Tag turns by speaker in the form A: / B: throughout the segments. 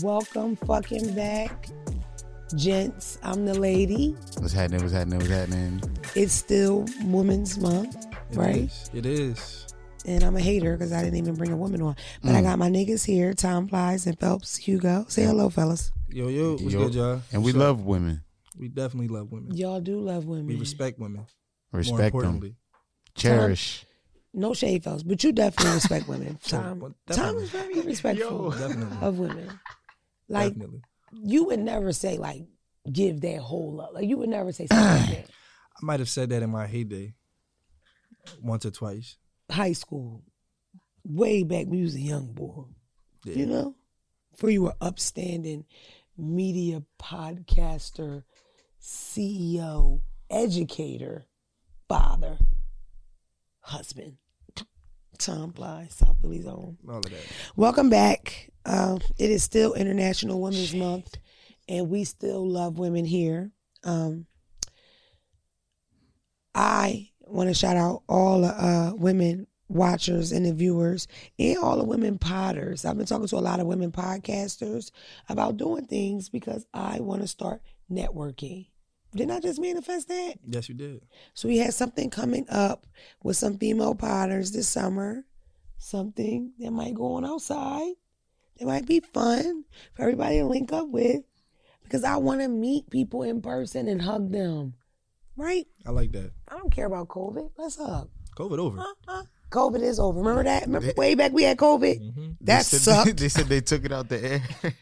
A: Welcome fucking back, gents. I'm the lady.
B: What's happening? What's happening? What's happening?
A: It's still Women's Month,
C: It
A: right?
C: is. It is.
A: And I'm a hater because I didn't even bring a woman on. But I mm. got my niggas here, Tom Flies and Phelps, Hugo. Say hello, fellas.
C: Yo, yo, what's
B: Yo.
C: good, y'all?
B: And we
C: What's up?
B: love women.
C: We definitely love women.
A: Y'all do love women.
C: We respect women. more
B: Respect them.
C: importantly.
B: Cherish.
A: No shade, fellas, but you definitely respect women. Tom.
C: well,
A: Tom is very respectful
C: Definitely.
A: of women. Like
C: definitely.
A: you would never say like give that whole up. Like you would never say something like that.
C: I might have said that in my heyday, once or twice.
A: High school, way back when you was a young boy.
C: Yeah.
A: You know, before you were upstanding media podcaster, CEO, educator, father, husband. Tom Bly, South Philly's own.
C: All of that.
A: Welcome back. Um, it is still International Women's Month, and we still love women here. Um, I want to shout out all the uh, women watchers and the viewers, and all the women potters. I've been talking to a lot of women podcasters about doing things because I want to start networking. Didn't I just manifest that?
C: Yes, you did.
A: So we had something coming up with some female potters this summer. Something that might go on outside. That might be fun for everybody to link up with. Because I want to meet people in person and hug them. Right?
C: I like that.
A: I don't care about COVID. Let's hug.
C: COVID over.
A: Uh-uh. COVID is over. Remember that? Remember way back we had COVID?
C: hmm
A: That
B: they said,
A: sucked.
B: They said they took it out the air.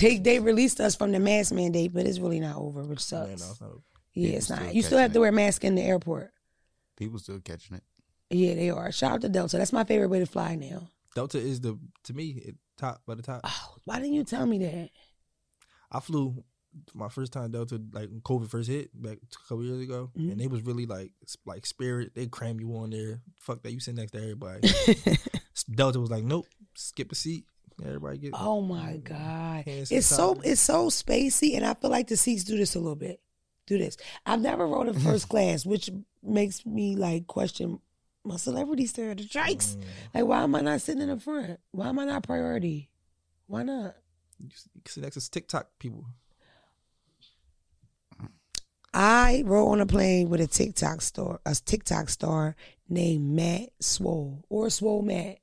A: They, they released us from the mask mandate, but it's really not over, which sucks.
C: no, it's over.
A: yeah,
B: People
A: it's not. You still have to wear a mask in the airport.
B: People still catching it.
A: Yeah, they are. Shout out to Delta. That's my favorite way to fly now.
C: Delta is the to me it, top by the top.
A: Oh, why didn't you tell me that?
C: I flew my first time Delta like when COVID first hit back a couple years ago,
A: Mhm.
C: and they was really like like Spirit. They cram you on there. Fuck that, you sit next to everybody. Delta was like, nope, skip a seat. Everybody get.
A: oh my god, it's so it's so spacey, and I feel like the seats do this a little bit. Do this. I've never rode in first class, which makes me like question my celebrity stereotypes.
C: Mm.
A: Like, why am I not sitting in the front? Why am I not priority? Why not?
C: You sit next to TikTok people.
A: I rode on a plane with a TikTok star, a TikTok star named Matt Swole or Swole Matt.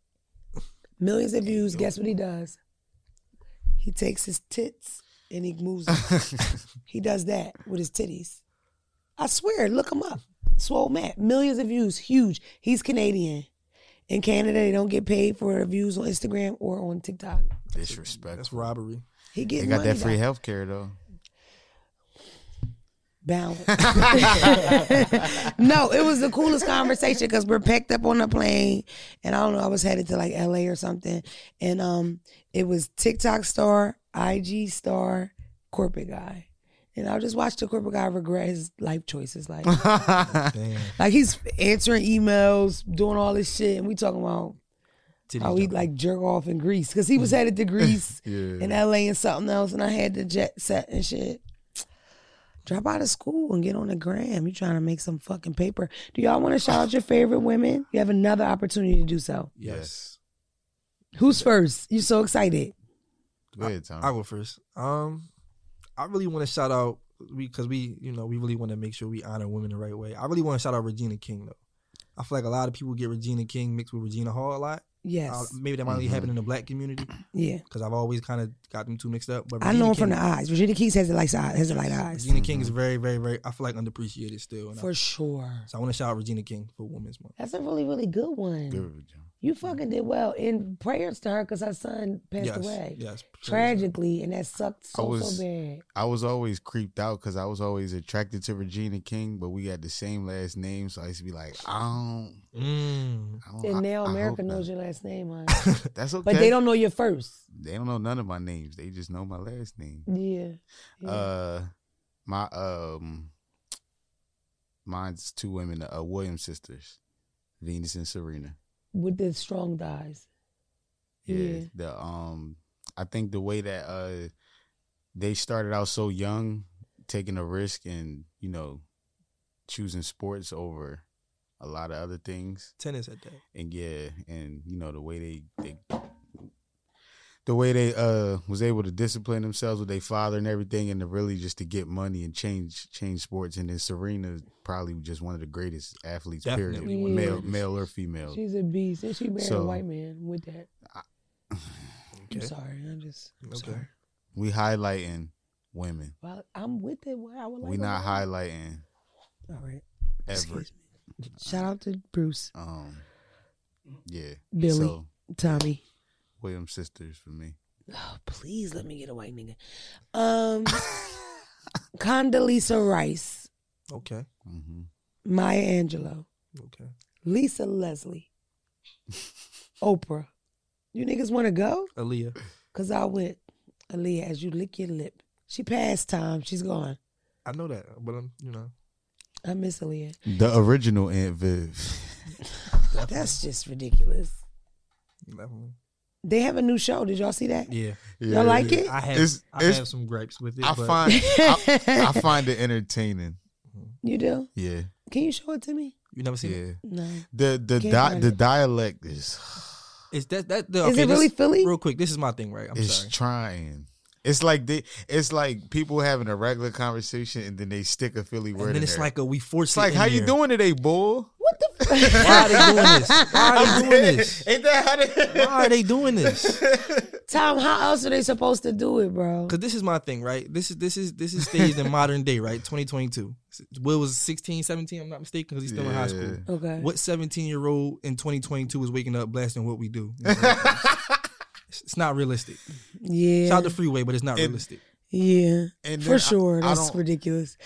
A: Millions of views. Guess what he does? He takes his tits and he moves them. he does that with his titties. I swear, look him up. Swole Matt. Millions of views. Huge. He's Canadian. In Canada, they don't get paid for views on Instagram or on TikTok.
B: Disrespect.
C: That's robbery.
A: He gets
B: They got
A: money
B: that free
A: back.
B: health care though.
A: balance. no, it was the coolest conversation because we're packed up on the plane, and I don't know, I was headed to like LA or something, and um, it was TikTok star, IG star, corporate guy, and I just watched the corporate guy regret his life choices, like like he's answering emails, doing all this shit, and we talking about
C: Titties
A: how he
C: jumping.
A: like jerk off in Greece because he was headed to Greece
B: yeah.
A: in LA and something else, and I had the jet set and shit. Drop out of school and get on the gram. You trying to make some fucking paper. Do y'all want to shout out your favorite women? You have another opportunity to do so.
C: yes.
A: Who's first? You so excited.
B: Go ahead, Tom.
C: I go first. Um, I really want to shout out because we, you know, we really want to make sure we honor women the right way. I really want to shout out Regina King though. I feel like a lot of people get Regina King mixed with Regina Hall a lot.
A: Yes.
C: Uh, maybe that might only
B: Mhm.
C: happen in the black community
A: yeah.
C: because I've always kind of got them two mixed up. But
A: I know him
C: King,
A: from the eyes. Regina King has the light eyes. has the light eyes.
C: Regina King is very, very, very. I feel like underappreciated still. And I-
A: For sure.
C: so I want to shout out Regina King for Women's Month.
A: That's a really, really good one.
B: Good, John.
A: You fucking did well. And prayers to her because her son passed
C: yes,
A: away.
C: yes,
A: Tragically. And that sucked so,
B: I was-
A: so bad.
B: I was always creeped out because I was always attracted to Regina King, but we had the same last name, so I used to be like, I don't.
C: Mm.
B: I don't
A: And
B: I-
A: now
B: I
A: America
B: hope
A: knows
B: not.
A: your last name, huh?
B: That's okay.
A: But they don't know your first.
B: They don't know none of my names. They just know my last name.
A: Yeah. yeah.
B: Uh, my um, mine's two women, uh, Williams sisters, Venus and Serena.
A: With the strong thighs.
B: Yeah,
A: Yeah.
B: the um, I think the way that uh, they started out so young, taking a risk and you know, choosing sports over a lot of other things.
C: Tennis at that.
B: and yeah, and you know the way they they the way they uh was able to discipline themselves with their father and everything, and to really just to get money and change change sports. And then Serena probably just one of the greatest athletes,
C: Definitely
B: period,
A: one
B: male
C: greatest.
B: male or female.
A: She's a beast, and she married
B: So-
A: a white man with that. I'm
C: Okay.
A: sorry, I'm just I'm
C: Okay.
A: sorry.
B: We highlighting women.
A: Well, I'm with it. Well, I would like
B: we not
A: white-
B: highlighting
A: All right.
B: Everett.
A: Excuse me. Shout out to Bruce,
B: Um, yeah,
A: Billy,
B: So
A: Tommy.
B: Williams sisters for me.
A: Oh, please let me get a white nigga. Um, Condoleezza Rice,
C: Okay.
B: hmm
A: Maya Angelou,
C: Okay.
A: Lisa Leslie, Oprah. You niggas want to go?
C: Aaliyah.
A: Cause I went. Aaliyah, as you lick your lip. She passed time. She's gone.
C: I know that, but I'm you know.
A: I miss Aaliyah.
B: The original Aunt Viv.
A: That's just ridiculous.
C: definitely.
A: They have a new show. Did y'all see that?
C: Yeah.
A: Y'all like it?
C: I have
B: It's-
C: I
B: it's-
C: have some gripes with it.
B: I
C: but
B: find I, I find it entertaining.
A: You do?
B: Yeah,
A: Can you show it to me?
C: you never seen it.
B: yeah.
A: No.
B: The the
A: Can't
B: di- the dialect is
C: Is that that the,
A: Is it really
C: this-
A: Philly?
C: Real quick, this is my thing, right? I'm
B: is
C: sorry.
B: trying. It's like they, it's like people having a regular conversation and then they stick a Philly word. In it.
C: And then
B: in
C: it's
B: there.
C: like a we force
B: it's like
C: it in
B: how you doing today, bull?
A: What the
C: Why are they doing this? Why are they doing this?
B: Ain't that how they?
C: Why are they doing this?
A: Tom, how else are they supposed to do it, bro?
C: Because this is my thing, right? This is this is this is staged in modern day, right? 2022. Will was 16, 17, I'm not mistaken, because he's still in high school.
A: Okay.
C: What 17 year old in 2022 is waking up blasting what we do? You know what it's it's not realistic.
A: Yeah.
C: Shout out to Freeway, but it's not
B: And-
C: realistic.
A: Yeah.
B: And
A: For
B: then I-
A: sure.
B: I
A: That's
B: don't-
A: ridiculous.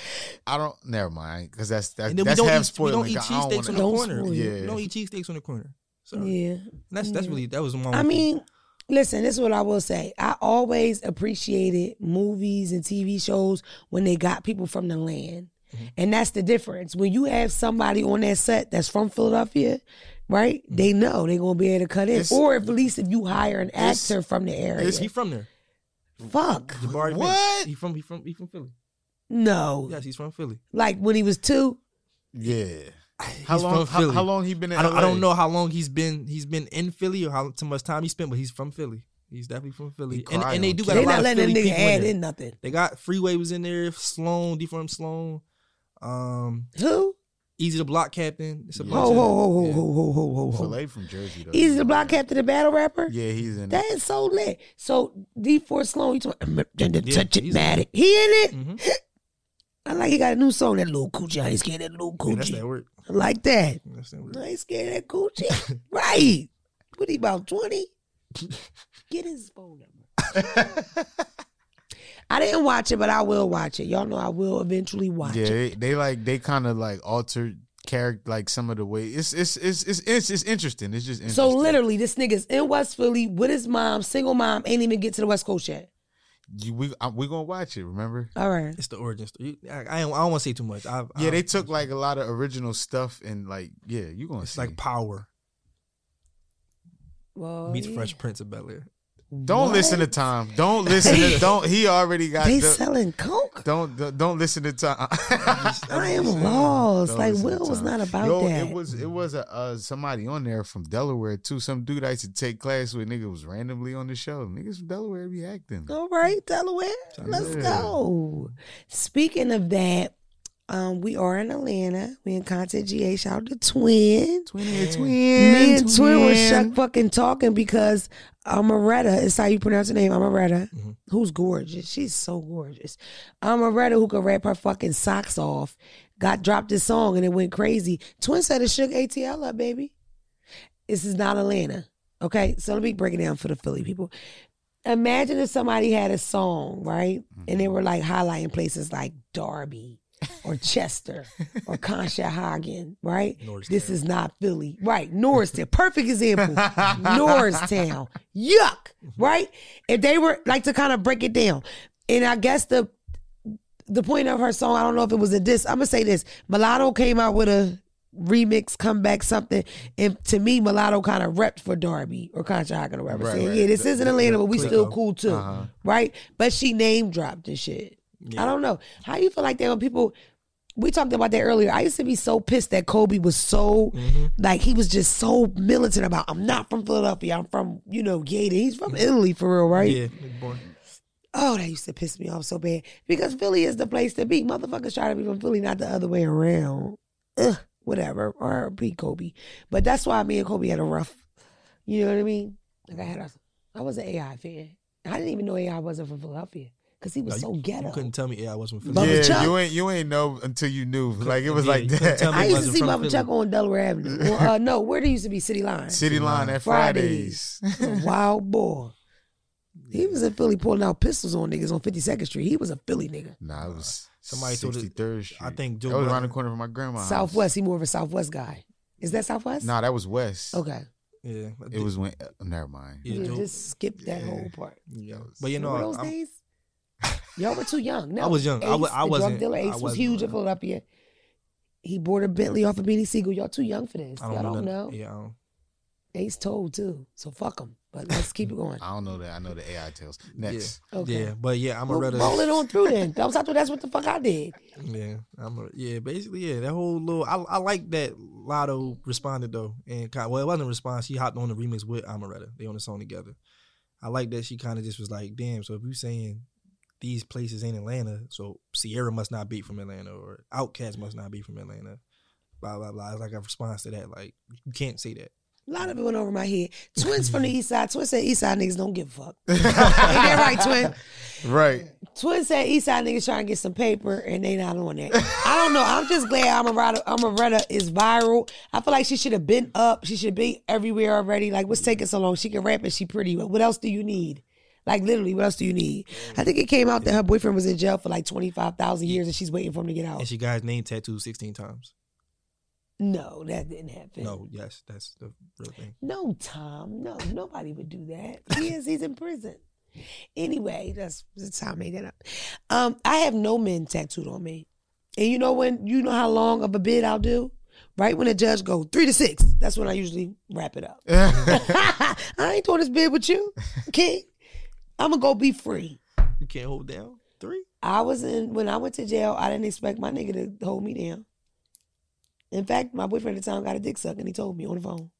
B: I don't. Never mind, because that's that's
C: And then we
B: that's
C: don't
B: half
C: eat we
B: spoiling.
C: don't eat cheesesteaks on the
A: Don't
C: corner.
A: spoil.
B: Yeah.
C: We don't eat cheesesteaks on the corner. So
A: Yeah.
C: that's that's
A: Yeah.
C: really that was my.
A: I
C: thing.
A: mean, listen, this is what I will say. I always appreciated movies and TV shows when they got people from the land.
C: Mm-hmm.
A: And that's the difference. When you have somebody on that set that's from Philadelphia, right?
C: Mm-hmm.
A: They know they're gonna be able to cut in.
B: It's-
A: or if at least if you hire an actor from the area.
C: Is he from there.
A: Fuck.
C: Jabari Banks.
B: What?
C: He from he from he from Philly.
A: No.
C: Yes, he's from Philly.
A: Like when he was two.
B: Yeah. How
C: He's
B: long?
C: from
B: How,
C: Philly.
B: how long he been in?
C: I don't, I don't know how long he's been he's been in Philly or how too much time he spent, but he's from Philly. He's definitely from Philly,
B: He
C: and,
B: cry
C: and they
B: on
C: do
B: kid.
C: got a
A: They
C: lot
A: not
C: of
A: letting
C: Philly
A: them nigga
C: people in
A: add
C: there.
A: in nothing.
C: They got Freeway was in there, Sloan, D from Sloan, um,
A: Who?
C: Eazy the Block Captain. It's a
B: Yeah.
C: bunch
A: Ho
C: of-
A: ho ho ho
C: yeah.
A: ho ho ho ho ho.
B: Filet from Jersey though.
A: Easy the block captain, the battle rapper.
B: Yeah, he's in.
A: That is so lit. So D Four Sloan, you talking gender
C: Yeah,
A: touch it
C: he's in
A: matic. He in it.
C: Mhm.
A: I like he got a new song, that little coochie. I ain't scared of that little
C: Yeah, that's
A: coochie.
C: that word.
A: I like that.
C: That's that word.
A: I ain't scared of that coochie. right. What he about 20? Get his phone number. I didn't watch it, but I will watch it. Y'all know I will eventually watch
B: Yeah,
A: it.
B: they, they like they kind of like altered character, like some of the way. It's it's it's it's it's, it's interesting. It's just interesting.
A: So literally, this nigga's in West Philly with his mom, single mom, ain't even get to the West Coast yet.
B: You, we uh, we gonna watch it. Remember?
A: All right.
C: It's the origin story. I, I don't, I don't want to say too much. I,
B: Yeah,
C: I,
B: they took like a lot of original stuff and like yeah, you gonna
C: It's
B: see.
C: like Power
A: Well,
C: meets
A: yeah.
C: Fresh Prince of Bel Air.
B: Don't
A: What?
B: listen to Tom. Don't listen. to Don't. He already got.
A: They
B: the,
A: selling coke.
B: don't don't don't listen to Tom.
A: I am lost.
B: Don't
A: Like Will was not about
B: Yo,
A: that.
B: It was it was a uh, somebody on there from Delaware too. Some dude I used to take class with. Nigga was randomly on the show. Niggas from Delaware be acting.
A: All right, Delaware. Let's
B: Yeah.
A: go. Speaking of that, um, we are in Atlanta. We in Content GA. Shout out to Twin.
B: Twin, Twin.
A: Me and Twin were shuck fucking talking because Omeretta is how you pronounce her name. Omeretta,
C: Mhm.
A: who's gorgeous. She's so gorgeous. Omeretta, who could rap her fucking socks off, got dropped this song and it went crazy. Twin said it shook ATL up, baby. This is not Atlanta. Okay, so let me break it down for the Philly people. Imagine if somebody had a song, right? And they were like highlighting places like Darby or Chester or Conshohocken, right?
C: Norristown.
A: This is not Philly. Right. Norristown. Perfect example. Norristown. Yuck. Right? If they were like to kind of break it down. And I guess the the point of her song, I don't know if it was a diss. I'm gonna say this. Mulatto came out with a remix, comeback, something. And to me, Mulatto kind of repped for Darby or Conshohocken or whatever.
B: Right,
A: saying,
B: right.
A: yeah, this
B: The-
A: isn't Atlanta, but we still cool too.
B: Uh-huh.
A: Right? But she name dropped and shit.
C: Yeah.
A: I don't know. How you feel like that when people we talked about that earlier. I used to be so pissed that Kobe was so
C: Mm-hmm.
A: like he was just so militant about. I'm not from Philadelphia. I'm from you know Gator. He's from Italy for real, right?
C: Yeah.
A: Oh, that used to piss me off so bad because Philly is the place to be. Motherfuckers try to be from Philly, not the other way around. Ugh, whatever. Or be Kobe, but that's why me and Kobe had a rough. You know what I mean? Like I had a, I was an AI fan. I didn't even know AI wasn't from Philadelphia because he was
C: No,
A: so
C: you,
A: ghetto.
C: You couldn't tell me. Yeah, I wasn't from Philly.
B: yeah,
A: Chuck.
B: you ain't you ain't know until you knew. Like it was
C: Yeah,
B: like that.
C: tell me
A: I used to see
C: from
A: Bubba Chuck on Delaware Avenue. Well, uh, no, where there used to be City Line.
B: City line at
A: Fridays.
B: Fridays.
A: Wild boy. He was in Philly pulling out pistols on niggas on 52nd Street. He was a Philly nigga.
B: nah, it was
C: Somebody told it-
B: sixty third Street.
C: I think Joe
B: that was around the corner from my grandma.
A: Southwest. He more of a Southwest guy. Is that Southwest?
B: Nah, that was West.
A: Okay.
C: Yeah,
B: It was when. Uh, never mind.
C: Yeah,
A: Yeah, just skip that
B: Yeah.
A: whole part.
C: Yeah, but you know,
A: those
C: I'm-
A: days? Y'all were too young. No,
C: I was young. I
A: Ace,
C: I
A: the
C: wasn't-
A: Drug dealer Ace was
C: wasn't
A: huge in. Philadelphia. He bought a Bentley off of Beanie Sigel. Y'all too young for this.
C: I don't
A: Y'all
C: know.
A: don't
C: that-
A: know.
C: Yeah, I don't.
A: Ace told too. So fuck him. But let's keep it going.
B: I don't know that. I know the AI tales. Next.
A: Okay.
C: Yeah, but yeah, I'm a
A: Well,
C: rather.
A: roll it on through then. That was I thought that's what the fuck I did.
C: Yeah, I'm a, yeah. Basically, yeah. That whole little. I, I like that Latto responded though, and kind well, it wasn't a response. She hopped on the remix with Omeretta. They on the song together. I like that she kind of just was like, "Damn." So if you saying these places ain't Atlanta, so Ciara must not be from Atlanta, or Outkast must not be from Atlanta. Blah blah blah. It's like a response to that. Like you can't say that.
A: A lot of it went over my head. Twins from the east side. Twins said east side niggas don't give a fuck. Ain't that right, twin?
B: Right.
A: Twin said east side niggas trying to get some paper and they not on that. I don't know. I'm just glad Omeretta, Omeretta is viral. I feel like she should have been up. She should be everywhere already. Like, what's taking so long? She can rap and she pretty. What else do you need? Like, literally, what else do you need? I think it came out that her boyfriend was in jail for like 25,000 years and she's waiting for him to get out.
C: And she got his name tattooed 16 times.
A: No, that didn't happen.
C: No, yes, that's the real thing.
A: No, Tom. No, nobody would do that. He is. He's in prison. Anyway, that's, that's how I made that up. Um, I have no men tattooed on me, and you know when you know how long of a bid I'll do. Right when the judge go three to six, that's when I usually wrap it up. I ain't doing this bid with you, King. I'm gonna go be free.
C: You can't hold down three.
A: I was in when I went to jail. I didn't expect my nigga to hold me down. In fact, my boyfriend at the time got a dick suck, and he told me on the phone.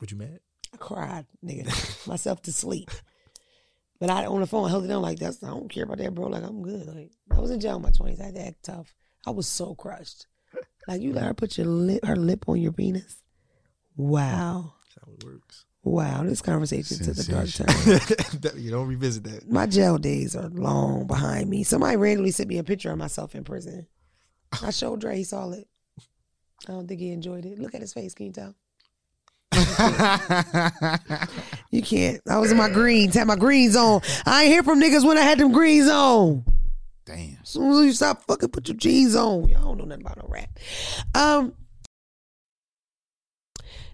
C: Would you mad?
A: I cried, nigga, myself to sleep. But I on the phone I held it down like that's I don't care about that, bro. Like I'm good. Like I was in jail in my twenties. I had to act tough. I was so crushed. Like you let her put your lip, her lip on your penis. Wow,
C: That's how it works.
A: Wow. This conversation took a dark turn.
C: you don't revisit that.
A: My jail days are long behind me. Somebody randomly sent me a picture of myself in prison. I showed Dre. He saw it. I don't think he enjoyed it. Look at his face. Can you tell? You can't. I was in my greens. Had my greens on. I ain't hear from niggas when I had them greens on.
B: Damn.
A: As soon as you stop fucking put your jeans on. Y'all don't know nothing about no rap. Um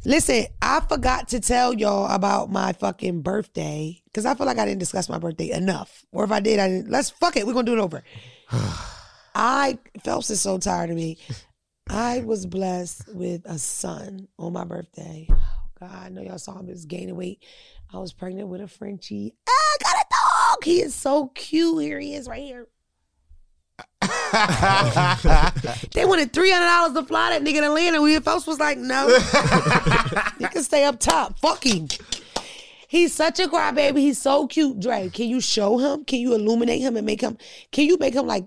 A: Listen, I forgot to tell y'all about my fucking birthday. Cause I feel like I didn't discuss my birthday enough. Or if I did, I didn't let's fuck it. We're gonna do it over. I Phelps is so tired of me. I was blessed with a son on my birthday. Oh God, I know y'all saw him just gaining weight. I was pregnant with a Frenchie. Ah, I got a dog. He is so cute. Here he is right here. They wanted three hundred dollars to fly that nigga to land, and We folks was like, no, you can stay up top. Fuck him. He's such a crybaby. He's so cute, Dre. Can you show him? Can you illuminate him and make him? Can you make him like,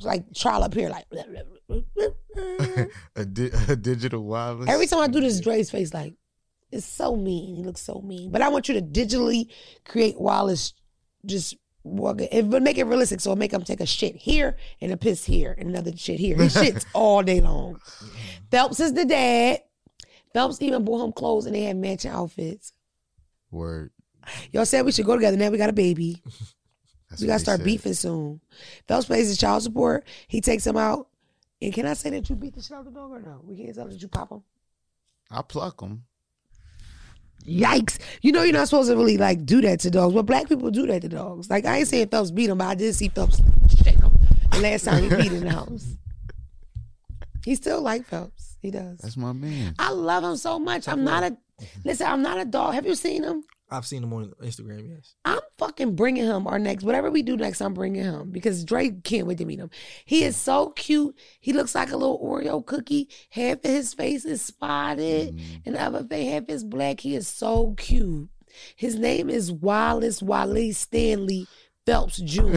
A: like trial up here, like?
B: a, di- a digital wireless.
A: Every time I do this, Dre's face like, it's so mean. He looks so mean. But I want you to digitally create Wallace just walk it, but make it realistic. So make them take a shit here and a piss here and another shit here. He shits all day long. Mm-hmm. Phelps is the dad. Phelps even bought him clothes and they had matching outfits.
B: Word.
A: Y'all said we should go together. Now we got a baby. We gotta start
B: said.
A: beefing soon. Phelps pays his child support. He takes him out. And can I say that you beat the shit out of the dog or no? We can't tell that you pop him.
B: I pluck them.
A: Yikes! You know you're not supposed to really like do that to dogs, but black people do that to dogs. Like I ain't saying Phelps beat him, but I did see Phelps shake him the last time he beat in the house. He still like Phelps. He does.
B: That's my man.
A: I love him so much. I'm not a listen. I'm not a dog. Have you seen him?
C: I've seen him on Instagram. Yes.
A: I'm fucking bringing him our next whatever we do next. I'm bringing him because Drake can't wait to meet him. He is so cute. He looks like a little Oreo cookie. Half of his face is spotted,
B: Mm.
A: and the other face half is black. He is so cute. His name is Wallace Wale Stanley Phelps Jr.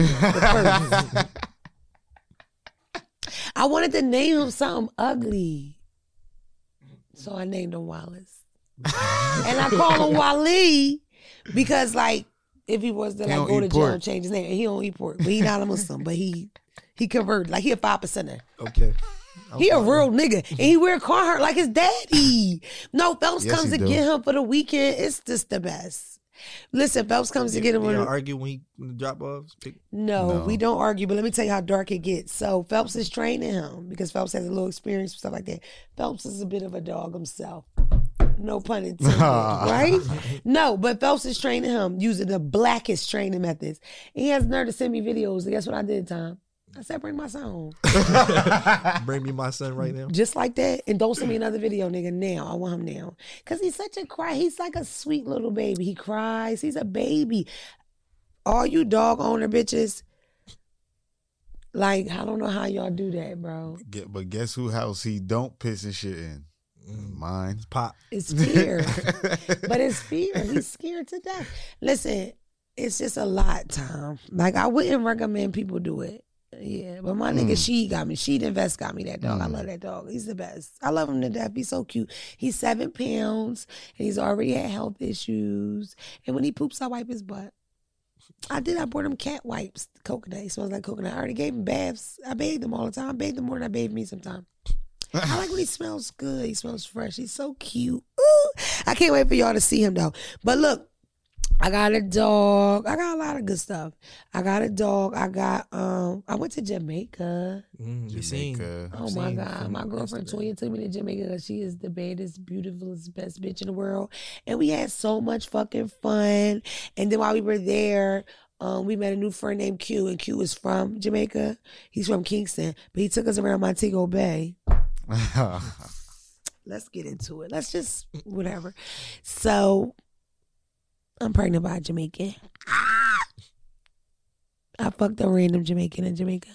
A: I wanted to name him something ugly. So I named him Wallace. And I call him Wale because like if he was to like go to jail and change his name, and he don't eat pork, but he not a Muslim, but he he converted. Like he a five percenter.
C: Okay.
A: He a real nigga. And he wear a Carhartt like his daddy. No, Phelps
B: Yes,
A: comes to
B: do.
A: get him for the weekend. It's just the best. Listen, Phelps comes to get him the,
C: argue when he when the drop offs.
A: No,
B: No.
A: we don't argue, but let me tell you how dark it gets. So Phelps is training him because Phelps has a little experience with stuff like that. Phelps is a bit of a dog himself. No pun intended, right? No, but Phelps is training him using the blackest training methods. And he has nerve to send me videos. And guess what I did, Tom? I said, bring my son home.
C: Bring me my son right now.
A: Just like that. And don't send me another video, nigga, now. I want him now. Because he's such a cry. He's like a sweet little baby. He cries. He's a baby. All you dog owner bitches, like, I don't know how y'all do that, bro.
B: But guess who house he don't piss and shit in?
A: Mm.
B: Mine.
C: Pop.
A: It's fear. but it's fear. He's scared to death. Listen, it's just a lot, Tom. Like, I wouldn't recommend people do it. Yeah, but my nigga, she got me. She invest got me that dog. I love that dog. He's the best. I love him to death. He's so cute. He's seven pounds and he's already had health issues. And when he poops, I wipe his butt. I did. I bought him cat wipes, coconut. He smells like coconut. I already gave him baths. I bathed him all the time. I bathed him more than I bathed me sometimes. I like when he smells good. He smells fresh. He's so cute. Ooh. I can't wait for y'all to see him though. But look, I got a dog. I got a lot of good stuff. I got a dog. I got um I went to Jamaica.
C: Mm, we seen.
B: Jamaica.
A: Oh
C: I've
A: my
C: seen
A: God. My girlfriend
C: Instagram.
A: Toya took me to Jamaica. she is the baddest, beautifulest, best bitch in the world. And we had so much fucking fun. And then while we were there, um, we met a new friend named Q, and Q is from Jamaica. He's from Kingston, but he took us around Montego Bay. Let's get into it. Let's just whatever. So I'm pregnant by a Jamaican. I fucked a random Jamaican in Jamaica.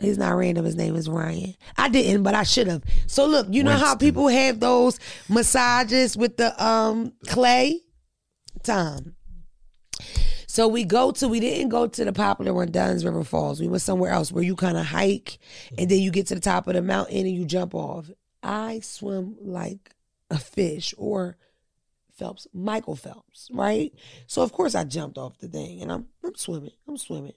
A: He's not random. His name is Ryan. I didn't, but I should have. So look, you know how people have those massages with the um clay? Tom. So we go to we didn't go to the popular one, Dunn's River Falls. We went somewhere else where you kind of hike and then you get to the top of the mountain and you jump off. I swim like a fish or Phelps, Michael Phelps, right? So of course I jumped off the thing and I'm I'm swimming. I'm swimming.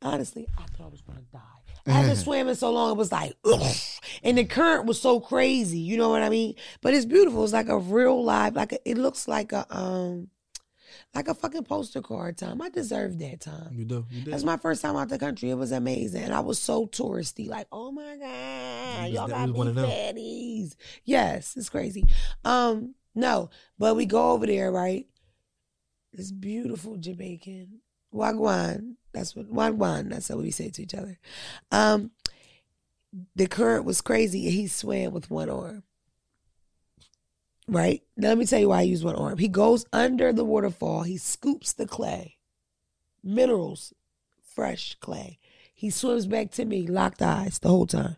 A: Honestly, I thought I was gonna die. I haven't swam in so long, it was like, ugh. And the current was so crazy, you know what I mean? But it's beautiful. It's like a real live, like a, it looks like a um like a fucking poster card time. I deserved that time.
C: You do. You did.
A: That's my first time out the country. It was amazing. And I was so touristy. Like, oh my God, y'all got me fatties. Yes, it's crazy. Um, no, but we go over there, right? This beautiful Jamaican. Wagwan. That's what Wagwan. That's what we say to each other. Um, the current was crazy and he swam with one arm. Right? Now let me tell you why I use one arm. He goes under the waterfall, he scoops the clay, minerals, fresh clay. He swims back to me, locked eyes the whole time.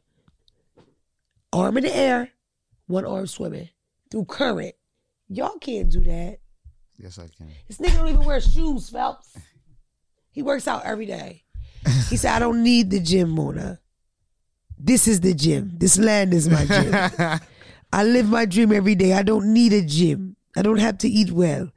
A: Arm in the air, one arm swimming through current. Y'all can't do that.
B: yes, I can.
A: This nigga don't even wear shoes, Phelps. He works out every day. He said, I don't need the gym, Mona. This is the gym. This land is my gym. I live my dream every day. I don't need a gym. I don't have to eat well.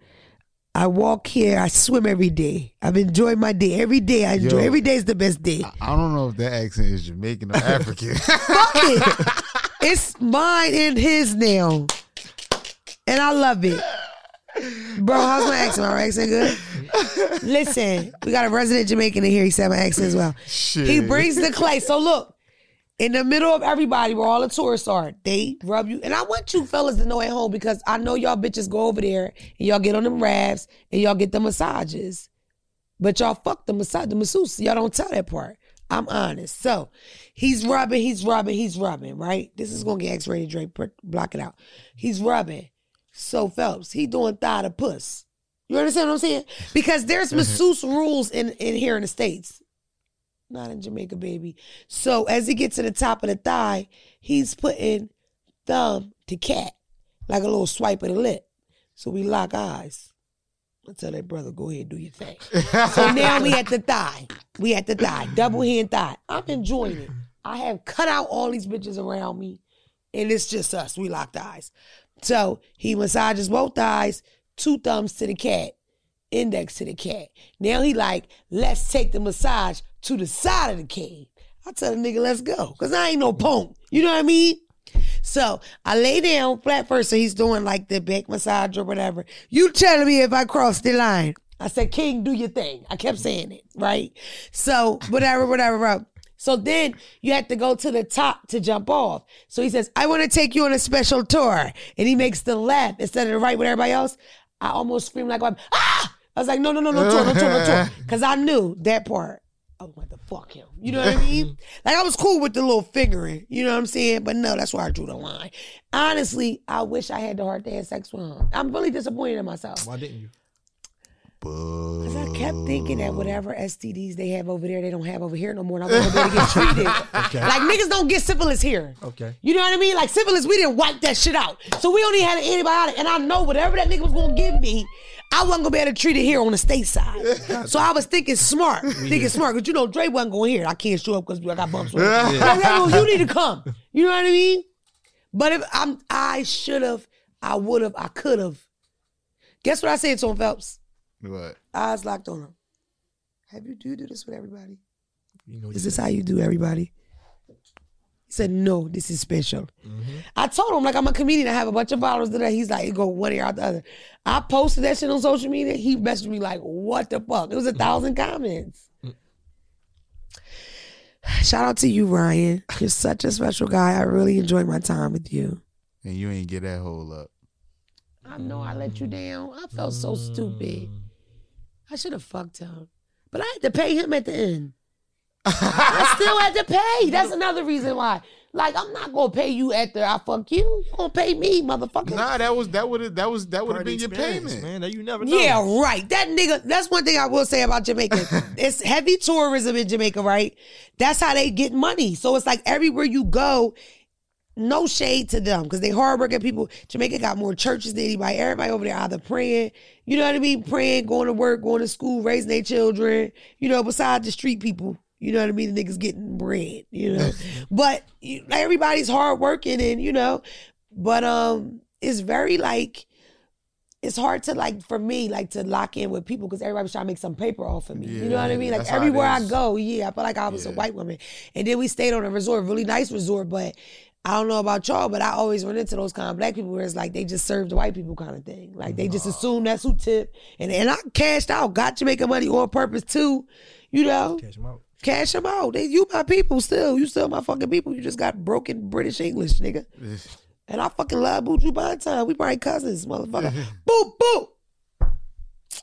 A: I walk here. I swim every day. I've enjoyed my day. Every day I enjoy.
B: Yo.
A: Every day is the best day.
B: I don't know if that accent is Jamaican or African.
A: Fuck it. It's mine and his now. And I love it. Bro, how's my accent? My accent good? Listen, we got a resident Jamaican in here. He said my accent as well.
B: Shit.
A: He brings the clay. So look, in the middle of everybody where all the tourists are, they rub you. And I want you fellas to know at home because I know y'all bitches go over there and y'all get on them rafts and y'all get the massages. But y'all fuck the massage, the masseuse. Y'all don't tell that part. I'm honest. So he's rubbing, he's rubbing, he's rubbing, right? This is gonna get X-rated Drake, block it out. He's rubbing. So Phelps, he doing thigh to puss. You understand what I'm saying? Because there's mm-hmm. masseuse rules in, in here in the States. Not in Jamaica, baby. So as he gets to the top of the thigh, he's putting thumb to cat, like a little swipe of the lip. So we lock eyes. I tell that brother, go ahead, do your thing. so now we at the thigh. We at the thigh, double hand thigh. I'm enjoying it. I have cut out all these bitches around me, and it's just us. We locked eyes. So he massages both thighs, two thumbs to the cat, index to the cat. Now he like, let's take the massage to the side of the cat. I tell the nigga, let's go. Cause I ain't no punk. You know what I mean? So I lay down flat first, so he's doing like the back massage or whatever. You telling me if I cross the line. I said, King, do your thing. I kept saying it, right? So whatever, whatever, bro. So then you have to go to the top to jump off. So he says, I want to take you on a special tour. And he makes the left instead of the right with everybody else. I almost screamed like, ah! I was like, no, no, no, no tour, no tour, no tour. Because I knew that part. I was like, to fuck him. You know what I mean? Like, I was cool with the little figuring. You know what I'm saying? But no, that's where I drew the line. Honestly, I wish I had the heart to have sex with him. I'm really disappointed in myself.
C: Why didn't you?
A: Because I kept thinking that whatever STDs they have over there, they don't have over here no more. And I want to be able to get treated. Like niggas don't get syphilis here.
C: Okay.
A: You know what I mean? Like syphilis, we didn't wipe that shit out. So we only had an antibiotic. And I know whatever that nigga was gonna give me, I wasn't gonna be able to treat it here on the state side. so I was thinking smart. thinking smart. Because you know, Dre wasn't going here. I can't show up because I got bumps it. Like, you need to come. You know what I mean? But if I'm I should have, I would have, I could have. Guess what I said to him, Phelps?
B: What?
A: Eyes locked on him. Have you do you do this with everybody?
C: You know,
A: Is this how you do everybody? Said, No, this is special. Mm-hmm. I told him, like, I'm a comedian. I have a bunch of followers today. He's like, you go one ear out the other. I posted that shit on social media. He messaged me like, what the fuck? It was a mm-hmm. thousand comments. Mm. Shout out to you, Ryan. You're such a special guy. I really enjoyed my time with you.
B: And you ain't get that hole up.
A: I know I let you down. I felt so stupid. Mm. I should have fucked him. But I had to pay him at the end. I still had to pay. That's another reason why. Like, I'm not gonna pay you after I fuck you. You gonna pay me, motherfucker.
B: Nah, that was that would have that was that would have been your payment.
C: man. That you never know.
A: Yeah, right. That nigga, that's one thing I will say about Jamaica. it's heavy tourism in Jamaica, right? That's how they get money. So it's like everywhere you go, no shade to them because they hardworking people. Jamaica got more churches than anybody. Everybody over there either praying, you know what I mean? Praying, going to work, going to school, raising their children, you know, besides the street people. You know what I mean? The niggas getting bread, you know. but you, everybody's hardworking and, you know, but um it's very like it's hard to like for me like to lock in with people because everybody's trying to make some paper off of me. you know what I mean? Like
B: that's how it
A: everywhere I go, yeah, I felt like I was a white woman. And then we stayed on a resort, really nice resort, but I don't know about y'all, but I always run into those kind of black people where it's like they just serve the white people kind of thing. Like they just assume that's who tip. And and I cashed out, got Jamaica money on purpose too. You know,
C: Cash them out.
A: Cash them out. They, you my people still. You still my fucking people. You just got broken British English, nigga. And I fucking love Buju Banton. We probably cousins, motherfucker. boop, boop.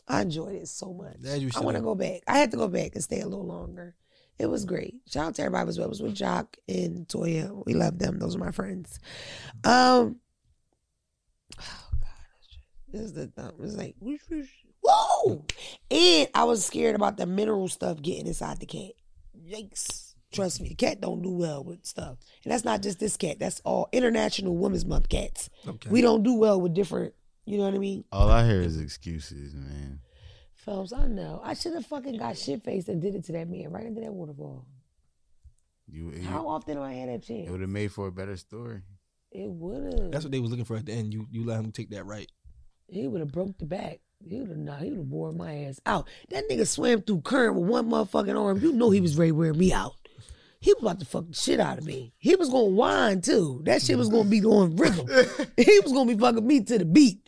A: I enjoyed it so much. I want to go back. I had to go back and stay a little longer. It was great. Shout out to everybody as well. It was with Jock and Toya. We love them. Those are my friends. Um, oh God, this is the thumb. It's like whoosh, whoosh. whoa, and I was scared about the mineral stuff getting inside the cat. Yikes! Trust me, the cat don't do well with stuff, and that's not just this cat. That's all International Women's Month cats.
C: Okay.
A: We don't do well with different. You know what I mean?
B: All I hear is excuses, man.
A: Phelps, I know. I should have fucking got shit faced and did it to that man right into that waterfall.
B: You,
A: How often do I have that chance?
B: it would have made for a better story.
A: It would have.
C: That's what they was looking for at the end. You you let him take that right.
A: He would have broke the back. He would have not. He would have wore my ass out. That nigga swam through current with one motherfucking arm. You know he was ready to wear me out. He was about to fuck the shit out of me. He was gonna whine too. That shit was gonna be on rhythm. he was gonna be fucking me to the beat.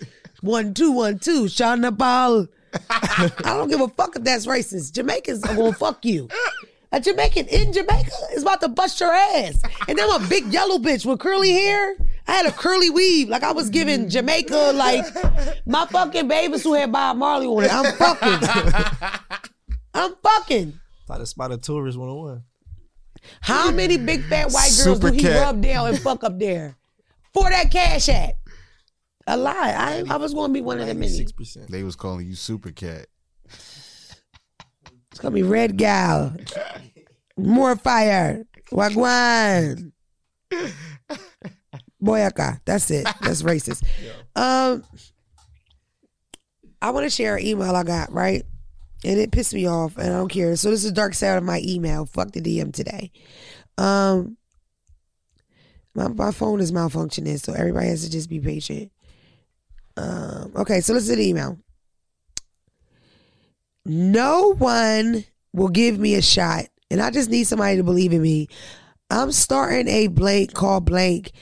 A: One two one two. Shot up all. I don't give a fuck if that's racist. Jamaicans are gonna fuck you. A Jamaican in Jamaica is about to bust your ass. And then a big yellow bitch with curly hair. I had a curly weave. Like I was giving Jamaica like my fucking babies who had Bob Marley on it. I'm fucking. I'm fucking.
C: Like the spot of tourist 101.
A: How many big fat white girls
B: Super
A: do he
B: cat.
A: rub down and fuck up there? For that cash app. A lot. I I was going to be one of the many.
C: Six percent.
B: They was calling you Super Cat.
A: It's gonna be Red Gal. More fire. Wagwan. Boyaka. That's it. That's racist. Um I want to share an email I got, right? And it pissed me off and I don't care. So this is dark side of my email. Fuck the DM today. Um my, my phone is malfunctioning, so everybody has to just be patient. Um, okay, so listen to the email. No one will give me a shot, and I just need somebody to believe in me. I'm starting a blank called blank.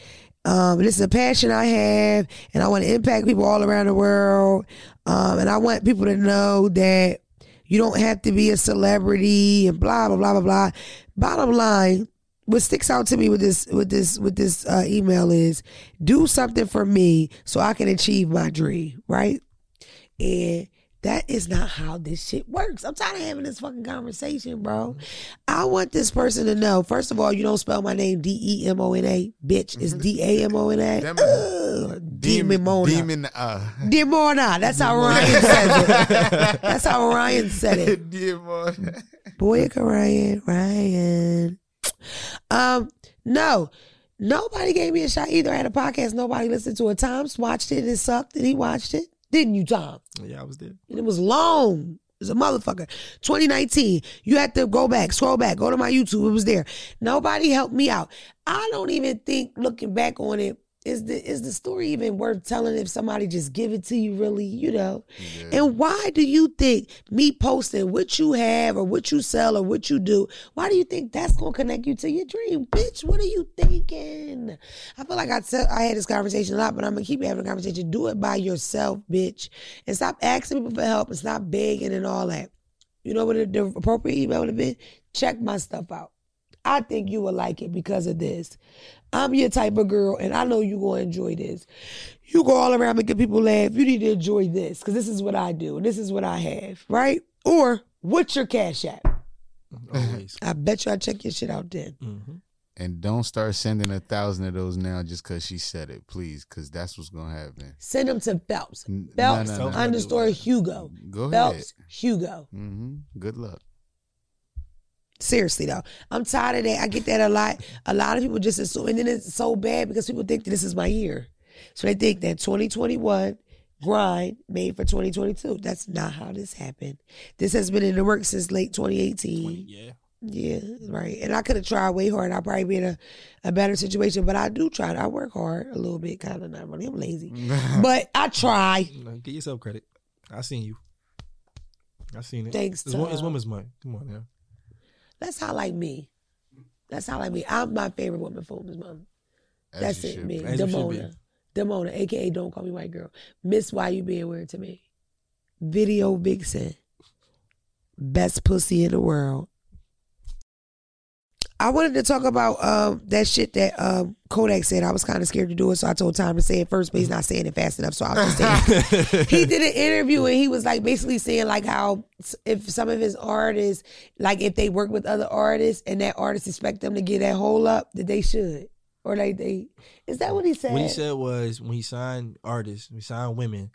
A: Um, this is a passion I have, and I want to impact people all around the world. Um, and I want people to know that you don't have to be a celebrity and blah blah blah blah blah. Bottom line, what sticks out to me with this with this with this uh, email is do something for me so I can achieve my dream, right? And that is not how this shit works. I'm tired of having this fucking conversation, bro. I want this person to know. First of all, you don't spell my name D E M O N A, bitch. It's D A M O N A.
B: Demon.
A: Ugh, Demon.
B: Uh,
A: Demona. That's how Ryan says it. That's how Ryan said it.
B: Demon.
A: Boyaka Ryan, Ryan. Um, no, nobody gave me a shot either. I had a podcast, nobody listened to it. Tom's watched it and it sucked, and he watched it. Didn't you, Tom?
C: Yeah, I was there.
A: And it was long. It was a motherfucker. 2019. You had to go back, scroll back, go to my YouTube. It was there. Nobody helped me out. I don't even think looking back on it, is the is the story even worth telling if somebody just give it to you really, you know? And why do you think me posting what you have or what you sell or what you do, why do you think that's gonna connect you to your dream? Bitch, what are you thinking? I feel like I said I had this conversation a lot, but I'm gonna keep having a conversation. Do it by yourself, bitch. And stop asking people for help and stop begging and all that. You know what the, the appropriate email would have been? Check my stuff out. I think you will like it because of this. I'm your type of girl, and I know you're going to enjoy this. You go all around making people laugh. You need to enjoy this because this is what I do and this is what I have, right? Or what's your cash app?
C: Always.
A: I bet you I check your shit out then.
C: hmm
B: And don't start sending a thousand of those now just because she said it, please, because that's what's gonna happen.
A: Send them to Phelps.
B: N-
A: Phelps
B: no, no, no.
A: underscore Hugo.
B: Go ahead.
A: Phelps Hugo.
B: hmm Good luck.
A: Seriously though, I'm tired of that. I get that a lot. A lot of people just assume, and then it's so bad because people think that this is my year, so they think that 2021 grind made for 2022. That's not how this happened. This has been in the works since late 2018.
C: Yeah.
A: Yeah, right. And I could have tried way harder. I'd probably be in a, a better situation, but I do try. I work hard a little bit, kind of not really. I'm lazy, but I try.
C: Get yourself credit. I seen you. I seen it.
A: Thanks,
C: It's, it's women's month. Come on now.
A: That's how like me. That's how like me. I'm my favorite woman for Women's Month.
B: As
A: That's it,
B: should
A: me.
B: be.
C: As you should be.
A: Demona. Demona, aka Don't Call Me White Girl. Miss Why You Being Weird to Me. Video Vixen. Best pussy in the world. I wanted to talk about um, that shit that um, Kodak said. I was kind of scared to do it, so I told Tom to say it first, but he's not saying it fast enough, so I'll just say it. he did an interview and he was like basically saying like how if some of his artists like if they work with other artists and that artist expect them to get that hole up that they should or like they is that what he said?
C: What he said was when he signed artists, when he signed women,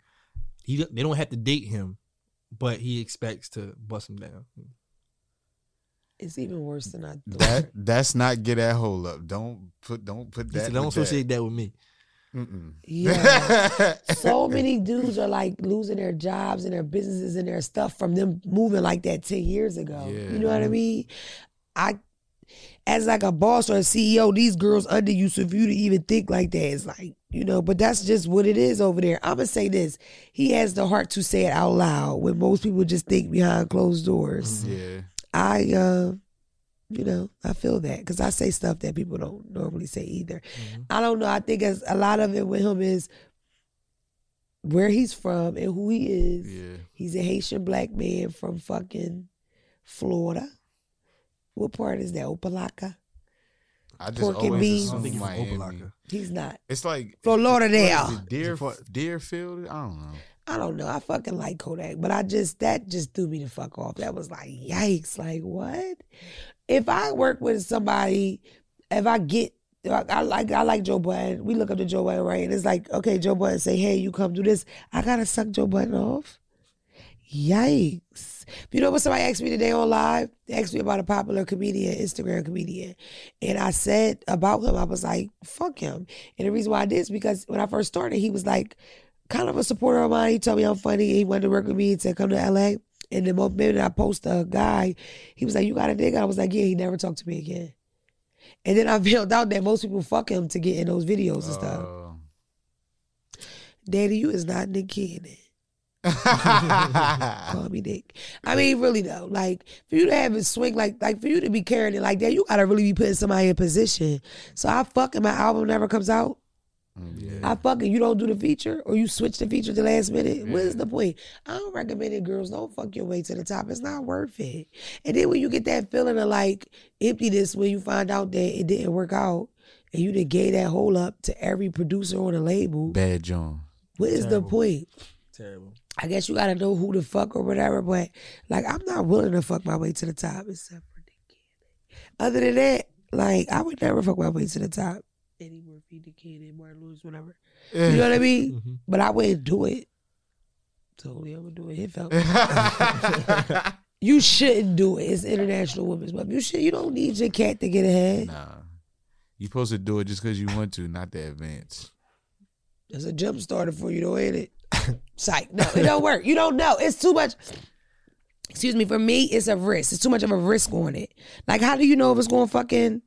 C: he they don't have to date him, but he expects to bust them down.
A: It's even worse than I thought.
B: That that's not get that hole up. Don't put don't put
C: He
B: that.
C: said, "Don't
B: with that.
C: associate that with me."
B: Mm-mm.
A: yeah. so many dudes are like losing their jobs and their businesses and their stuff from them moving like that 10 years ago.
B: Yeah.
A: You know what I mean? I as like a boss or a CEO, these girls under you. So if you to even think like that, it's like, you know, but that's just what it is over there. I'm gonna say this. He has the heart to say it out loud when most people just think behind closed doors.
B: Yeah.
A: I uh you know, I feel that because I say stuff that people don't normally say either.
C: Mhm.
A: I don't know. I think as a lot of it with him is where he's from and who he is.
B: Yeah.
A: He's a Haitian black man from fucking Florida. What part is that? Opa-locka?
B: I just
A: Pork and
B: always
A: beans.
C: I don't
B: assume
C: think he's from
B: Miami.
C: Opa-locka.
A: He's not.
B: It's like
A: Fort Lauderdale.
B: what is it, Deer,
C: Is it for-
B: Deerfield. I don't know.
A: I don't know. I fucking like Kodak, but I just that just threw me the fuck off. That was like yikes. Like what? If I work with somebody, if I get I, I like I like Joe Budden. We look up to Joe Budden, right? And it's like, okay, Joe Budden say, hey, you come do this. I gotta suck Joe Budden off. Yikes. You know what somebody asked me today on live? They asked me about a popular comedian, Instagram comedian. And I said about him, I was like, fuck him. And the reason why I did is because when I first started, he was like kind of a supporter of mine. He told me I'm funny. He wanted to work with me to come to LA. And the moment I post a guy, he was like, You got a nigga? I was like, Yeah, he never talked to me again. And then I found out that most people fuck him to get in those videos and stuff.
B: Uh,
A: Daddy, you is not Nick Cannon. Call me Nick. I mean, really though, like for you to have it swing like like for you to be carrying it like that, you gotta really be putting somebody in position. So I fucking my album never comes out.
B: Yeah.
A: I fucking you don't do the feature or you switch the feature the last minute. What is the point? I don't recommend it, girls. Don't fuck your way to the top. It's not worth it. And then when you get that feeling of like emptiness when you find out that it didn't work out and you done gave that hole up to every producer on the label,
B: Bad John.
A: what is the point?
C: Terrible.
A: I guess you gotta know who the fuck or whatever, but like I'm not willing to fuck my way to the top except for Nick Cannon. Other than that, like I would never fuck my way to the top. Eddie Murphy, Nick Cannon, Martin Lewis, whatever. You know what I mean?
C: Mhm.
A: But I wouldn't do it. So yeah, I'm gonna do it. Hit felt. You shouldn't do it. It's International Women's Month. You should. You don't need your cat to get ahead.
B: nah. You supposed to do it just because you want to, not to advance.
A: It's a jump starter for you, though, ain't it? Psych. No, it don't work. You don't know. It's too much. Excuse me. For me, it's a risk. It's too much of a risk on it. Like, how do you know if it's going to fucking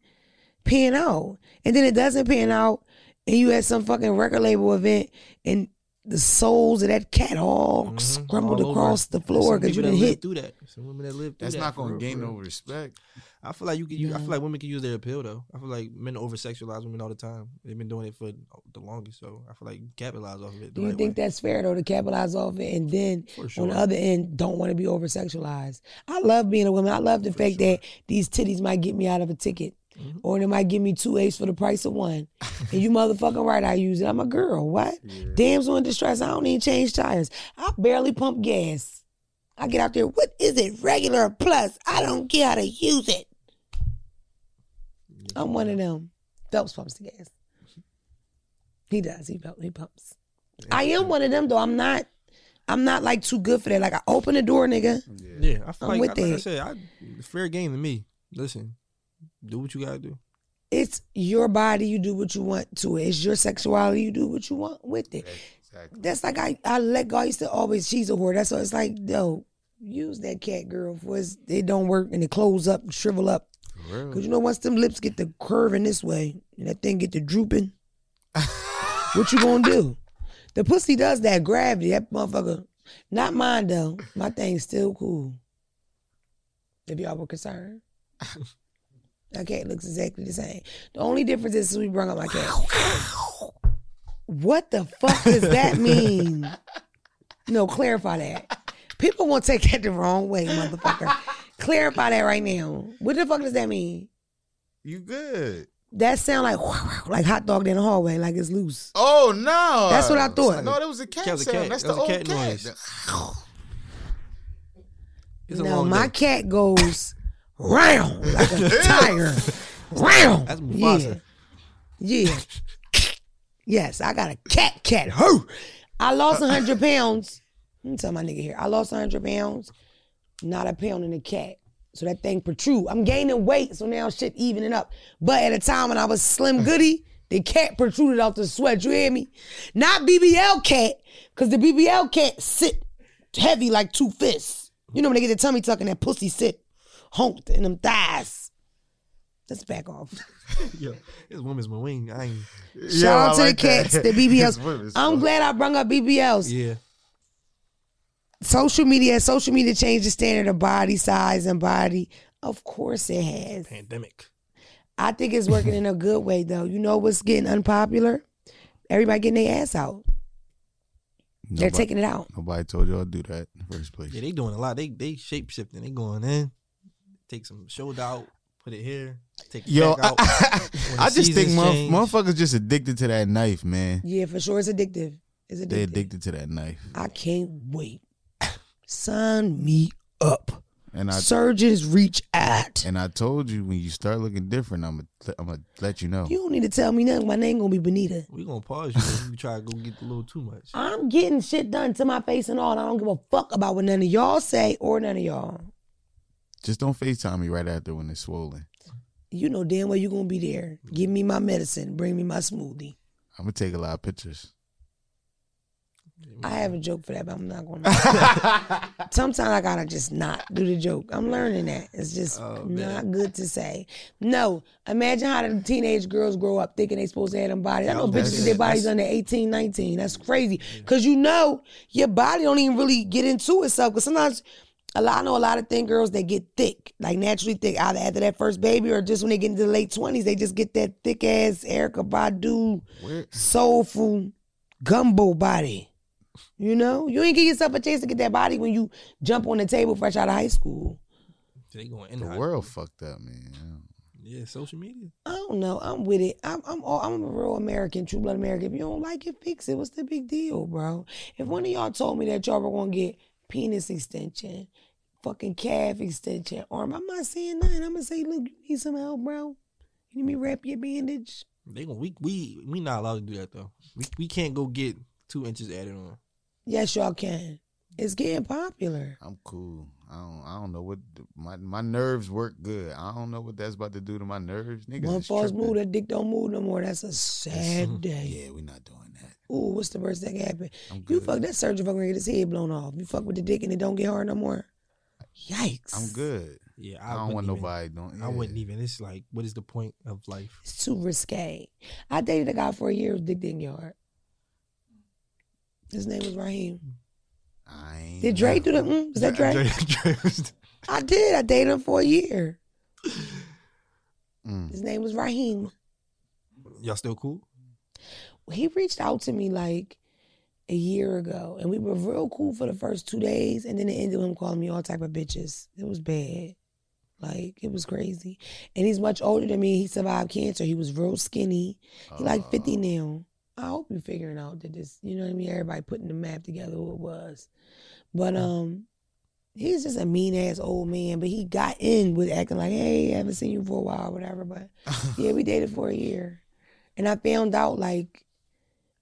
A: pan out? And then it doesn't pan out, and you at some fucking record label event, and the souls of that cat all
C: Mhm.
A: scrambled
C: All over.
A: across the floor because you didn't
C: that live
A: hit.
C: through that. Some women that live through
B: That's
C: that.
B: not gonna gain no respect.
C: I feel like you can. You, I feel like women can use their appeal though. I feel like men over sexualize women all the time. They've been doing it for the longest, so I feel like capitalize off of it.
A: Do you
C: right
A: think
C: way.
A: that's fair though to capitalize off it and then
C: sure.
A: on the other end don't want to be over sexualized? I love being a woman. I love the
C: For
A: fact
C: sure.
A: that these titties might get me out of a ticket.
C: Mhm.
A: Or they might give me two two eights for the price of one. and you motherfucking right, I use it. I'm a girl. What? Damsel in distress. I don't even change tires. I barely pump gas. I get out there. What is it? Regular or plus? I don't care how to use it. I'm one of them. Phelps pumps the gas. He does. He pumps. He pumps. I am one of them though. I'm not. I'm not like too good for that. Like I open the door, nigga.
C: Yeah, I feel
A: I'm
C: like,
A: with
C: like I
A: it.
C: said, I, fair game to me. Listen, do what you gotta do.
A: It's your body. You do what you want to it. It's your sexuality. You do what you want with it.
B: Exactly.
A: That's like I, I let go. I used to always she's a whore. That's why it's like, yo, use that cat girl for it's, it don't work and it close up and shrivel up.
B: For real.
A: Cause you know once them lips get the curving this way and that thing get the drooping, what you gonna do? The pussy does that gravity. That motherfucker, not mine though. My thing's still cool. If y'all were concerned. That cat looks exactly the same. The only difference is we brung up my cat. What the fuck does that mean? No, clarify that. People won't take that the wrong way, motherfucker. clarify that right now. What the fuck does that mean?
B: You good?
A: That sound like like hot dog in the hallway, like it's loose.
B: Oh no!
A: That's what I thought.
B: No, that was a cat
C: That was a
B: sound.
C: cat.
B: That's
C: That
B: the
C: was
B: old
C: cat
B: cat.
C: noise. It's
A: no, my cat goes round like a tire. round.
C: That's
A: yeah.
C: Mufasa.
A: Yeah. yes, I got a cat cat. Hoo! I lost 100 pounds. Let me tell my nigga here. I lost 100 pounds, not a pound in a cat. So that thing protrude. I'm gaining weight, so now shit evening up. But at a time when I was slim mm. goody, the cat protruded out the sweat. You hear me? Not BBL cat, because the BBL cat sit heavy like two fists. You know when they get the tummy tuck and that pussy sit humped in them thighs. Let's back off.
C: Yo, this woman's my wing. I ain't.
A: Shout out
B: I
A: to
B: like
A: the cats,
B: that.
A: the
B: It's
A: BBLs. I'm
B: fault.
A: glad I brung up BBLs.
C: Yeah.
A: Social media, social media changed the standard of body size and body. Of course it has.
C: Pandemic.
A: I think it's working in a good way though. You know what's getting unpopular? Everybody getting their ass out. They're taking it out.
B: Nobody told y'all to do that in the first place.
C: Yeah, they doing a lot. They they shape shifting. They going in, take some shoulder out, put it here, take it
B: Yo,
C: back out.
B: I,
C: When
B: I just think
C: change.
B: motherfuckers just addicted to that knife, man.
A: Yeah, for sure. It's addictive. It's
B: They addicted to that knife.
A: I can't wait. Sign me up.
B: And I
A: Surgeons reach out.
B: and I told you when you start looking different, I'm gonna I'm gonna let you know.
A: You don't need to tell me nothing. My name gonna be Benita.
C: We gonna pause you if you try to go get a little too much.
A: I'm getting shit done to my face and all. And I don't give a fuck about what none of y'all say or none of y'all.
B: Just don't FaceTime me right after when it's swollen.
A: You know damn well you're gonna be there. Give me my medicine. Bring me my smoothie.
B: I'm gonna take a lot of pictures.
A: I have a joke for that, but I'm not gonna. Sometimes I gotta just not do the joke. I'm learning that. It's just
C: Oh,
A: not good to say. No, imagine how the teenage girls grow up thinking they supposed to have them bodies. I know bitches think their bodies under 18, 19. That's crazy. Cause you know your body don't even really get into itself. Cause sometimes a lot, I know a lot of thin girls that get thick, like naturally thick, either after that first baby or just when they get into the late twenties, they just get that thick ass Erykah Badu
B: Where
A: soulful gumbo body. You know, you ain't give yourself a chance to get that body when you jump on the table fresh out of high school.
C: They going in
B: the
C: high
B: world fucked up, man.
C: Yeah, social media.
A: I don't know. I'm with it. I'm I'm all, I'm a real American, true blood American. If you don't like it, fix it. What's the big deal, bro? If one of y'all told me that y'all were gonna get penis extension, fucking calf extension, arm, I'm not saying nothing. I'm gonna say, look, you need some help, bro. You need me wrap your bandage.
C: They gonna we we we not allowed to do that though. We we can't go get two inches added on.
A: Yes, y'all can. It's getting popular.
B: I'm cool. I don't. I don't know what the- my my nerves work good. I don't know what that's about to do to my nerves. Niggas
A: One false move, that dick don't move no more. That's a sad day.
B: Yeah, we're not doing that.
A: Ooh, what's the worst that can happen? You fuck that surgeon fucking get his head blown off. You fuck with the dick and it don't get hard no more. Yikes.
B: I'm good.
C: Yeah,
B: I, don't want
C: even-
B: nobody doing.
C: I wouldn't even. It's like, what is the point of life?
A: It's too risque. I dated a guy for a year whose dick didn't get hard. His name was Raheem.
B: I ain't
A: Did Dre do the mm? Was that Dre?
C: Dre was-
A: I did. I dated him for a year.
B: Mm.
A: His name was Raheem.
C: Y'all still cool?
A: He reached out to me like a year ago and we were real cool for the first two days and then it ended with him calling me all type of bitches. It was bad. Like it was crazy. And he's much older than me. He survived cancer. He was real skinny. He like 50
B: Uh,
A: now. I hope you're figuring out that this you know what i mean everybody putting the map together who it was. But um he's just a mean ass old man but he got in with acting like hey i haven't seen you for a while whatever but yeah, we dated for a year. And I found out like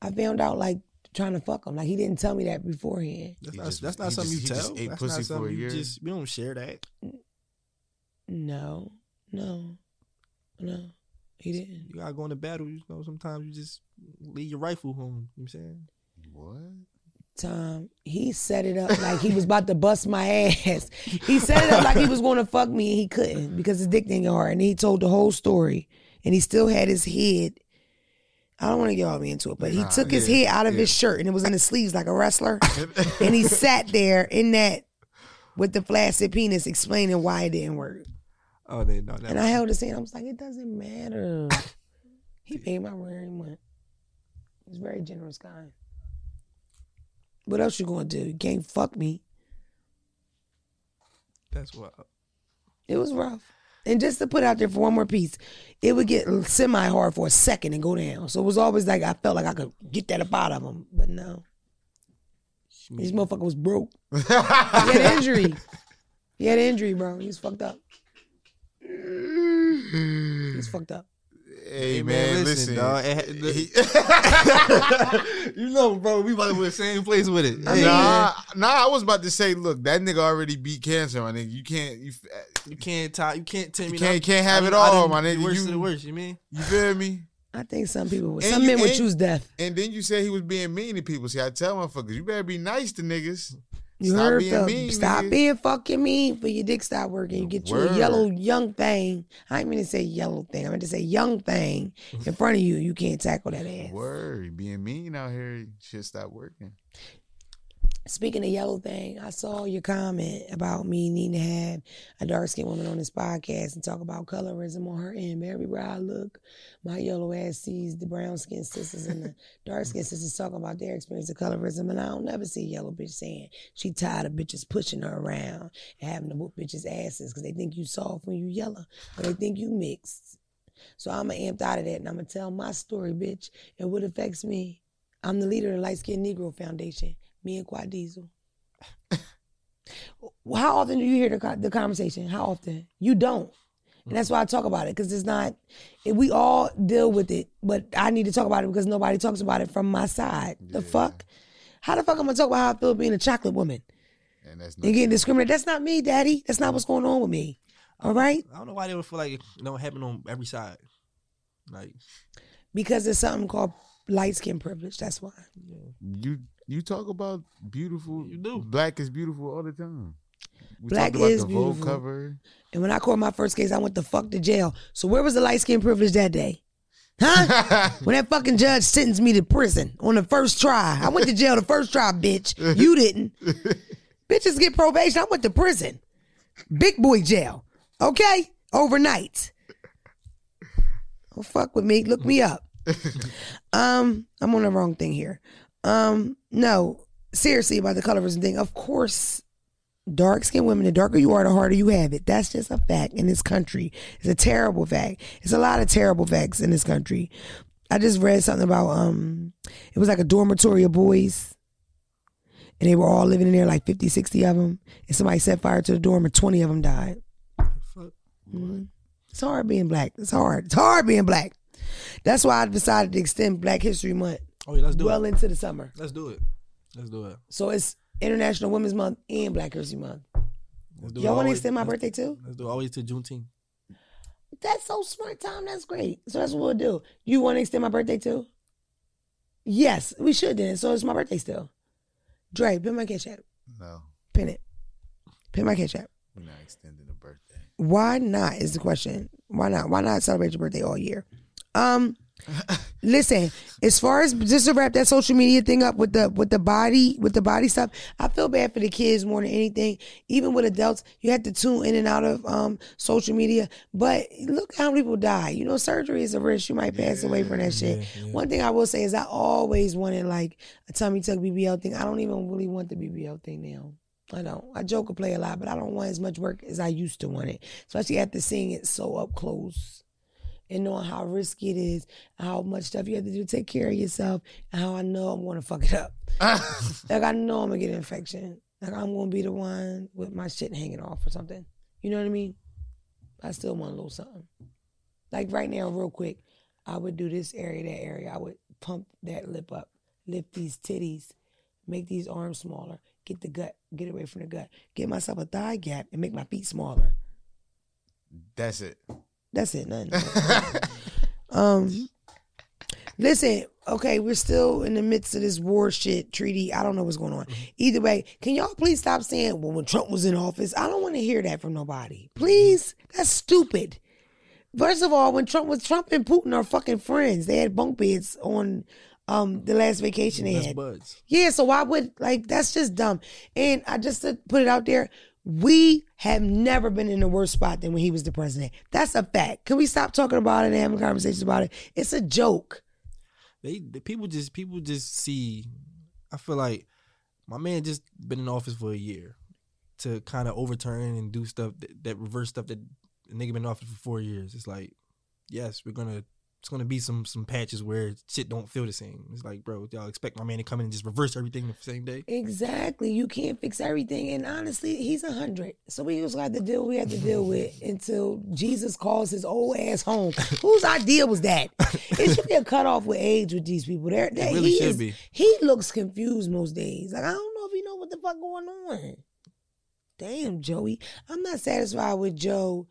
A: I found out like trying to fuck him. Like he didn't tell me that beforehand.
C: That's
B: He
C: not
B: just-
C: that's not something
B: just-
C: you
B: he just
C: tell.
B: ate
C: that's
B: pussy
C: not
B: for a
C: something you just we don't share that.
A: No. No. No. He didn't.
C: You gotta go into battle. You know, sometimes you just leave your rifle home. You know what I'm saying?
B: What?
A: Tom, he set it up like he was about to bust my ass. He set it up like he was gonna fuck me and he couldn't because his dick didn't get hard. And he told the whole story. And he still had his head. I don't want to get all me into it, but he
B: Nah,
A: took his
B: yeah,
A: head out of his shirt and it was in his sleeves like a wrestler. and he sat there in that with the flaccid penis explaining why it didn't work.
C: Oh, they know That
A: And I held his hand. I was like, it doesn't matter. he paid my rent month. He's a very generous guy. What else you gonna do? You can't fuck me.
C: that's what.
A: It was rough. And just to put out there for one more piece, it would get semi hard for a second and go down. So it was always like I felt like I could get that up out of him. But no. This motherfucker was broke. He had an injury. He had an injury, bro. He was fucked up. He was fucked up.
B: Hey, man, listen,
C: dog. it
B: He-
C: you know, bro, we about to be the same place with it.
A: I mean-
B: nah, nah. I was about to say, look, that nigga already beat cancer, my nigga. You can't, you, uh,
C: you can't tie, you can't tell
B: You
C: me.
B: can't- can't have
C: I
B: it
C: I
B: all,
C: didn't-
B: my
C: the
B: nigga.
C: Worst
B: You-
C: of the worst, you mean?
B: you feel me?
A: I think some people would.
B: And
A: Some
B: you-
A: men would
B: and-
A: choose death.
B: And then you said he was being mean to people. See, I tell motherfuckers, you better be nice to niggas.
A: You
B: Stop
A: heard
B: being mean,
A: Stop
B: nigga.
A: being fucking mean for your dick stop working. You get you a yellow young thing. I didn't mean to say yellow thing. I meant to say young thing in front of you. You can't tackle that ass.
B: Word, being mean out here, shit stop working.
A: Speaking of yellow thing, I saw your comment about me needing to have a dark skinned woman on this podcast and talk about colorism on her end. But everywhere I look, my yellow ass sees the brown skinned sisters and the dark skinned mm. sisters talking about their experience of colorism. And I don't never see a yellow bitch saying she tired of bitches pushing her around and having to whoop bitches' asses because they think you soft when you yellow or they think you mixed. So I'm amped out of that and I'm going to tell my story, bitch, and what affects me. I'm the leader of the Light Skinned Negro Foundation. Me and Quad Diesel. how often do you hear the the conversation? How often? You don't. And that's why I talk about it because it's not. it- we all deal with it, but I need to talk about it because nobody talks about it from my side. The fuck? How the fuck am I'm gonna talk about how I feel being a chocolate woman
B: And that's
A: and
B: not
A: getting discriminated? That's not me, daddy. That's not what's going on with me. All right,
C: I don't know why they would feel like it don't happen on every side. Like
A: because there's something called light skin privilege. That's why.
B: you. You talk about beautiful.
C: You do.
B: Black is beautiful all the time. We
A: Black
B: about
A: is
B: the
A: beautiful.
B: cover.
A: And when I caught my first case, I went the fuck to jail. So where was the light skin privilege that day? Huh? when that fucking judge sentenced me to prison on the first try. I went to jail the first try, bitch. You didn't. Bitches get probation. I went to prison. Big boy jail. Okay? Overnight. Don't fuck with me. Look me up. um, I'm on the wrong thing here. Um, no, seriously about the colorism thing. Of course, dark skinned women, the darker you are, the harder you have it. That's just a fact in this country. It's a terrible fact. It's a lot of terrible facts in this country. I just read something about um it was like a dormitory of boys. And they were all living in there, like 50, 60 of them. And somebody set fire to the dorm, and 20 of them died.
C: fuck.
A: It's hard being black. It's hard. It's hard being black. That's why I decided to extend Black History Month
C: Oh yeah, let's do
A: well
C: it.
A: into the summer.
C: Let's do it. Let's do it.
A: So it's International Women's Month and Black History Month.
C: Let's do
A: Y'all want to extend my birthday too?
C: Let's do it always to Juneteenth.
A: That's so smart, Tom. That's great. So that's what we'll do. You want to extend my birthday too? Yes, we should then. So it's my birthday still. Dre, pin my cash app.
B: No,
A: Pin it. Pin my cash app.
B: we're not extending the birthday.
A: Why not is the question. Why not? Why not celebrate your birthday all year? Um listen, as far as just to wrap that social media thing up with the with the body with the body stuff, I feel bad for the kids more than anything. Even with adults, you have to tune in and out of um social media. But look how many people die. You know, surgery is a risk. You might pass away from that shit. One thing I will say is I always wanted like a tummy tuck BBL thing. I don't even really want the BBL thing now. I don't. I joke and play a lot, but I don't want as much work as I used to want it. Especially after seeing it so up close and knowing how risky it is, how much stuff you have to do to take care of yourself, and how I know I'm gonna fuck it up. like I know I'm gonna get an infection. Like I'm gonna be the one with my shit hanging off or something. You know what I mean? I still want a little something. Like right now, real quick, I would do this area, that area. I would pump that lip up, lift these titties, make these arms smaller, get the gut, get away from the gut, get myself a thigh gap, and make my feet smaller.
B: That's it.
A: That's it, nothing. um, listen, okay, we're still in the midst of this war shit treaty. I don't know what's going on. Either way, can y'all please stop saying, "Well, when Trump was in office," I don't want to hear that from nobody. Please, that's stupid. First of all, when Trump was Trump and Putin are fucking friends. They had bunk beds on um the last vacation they
C: That's
A: had.
C: buds.
A: Yeah, so why would like that's just dumb. And I just to put it out there, we have never been in a worse spot than when he was the president. That's a fact. Can we stop talking about it and having conversations about it? It's a joke.
C: They, the people just people just see. I feel like my man just been in office for a year to kind of overturn and do stuff that, that reverse stuff that nigga been in office for four years. It's like, yes, we're gonna. It's gonna be some some patches where shit don't feel the same. It's like, bro, y'all expect my man to come in and just reverse everything the same day?
A: Exactly. You can't fix everything. And honestly, he's a hundred. So we just got to deal we have to deal with until Jesus calls his old ass home. Whose idea was that? It should be a cutoff with age with these people. They're, they
C: really
A: he
C: should
A: is-
C: be.
A: He looks confused most days. Like I don't know if he know what the fuck going on. Damn, Joey. I'm not satisfied with Joe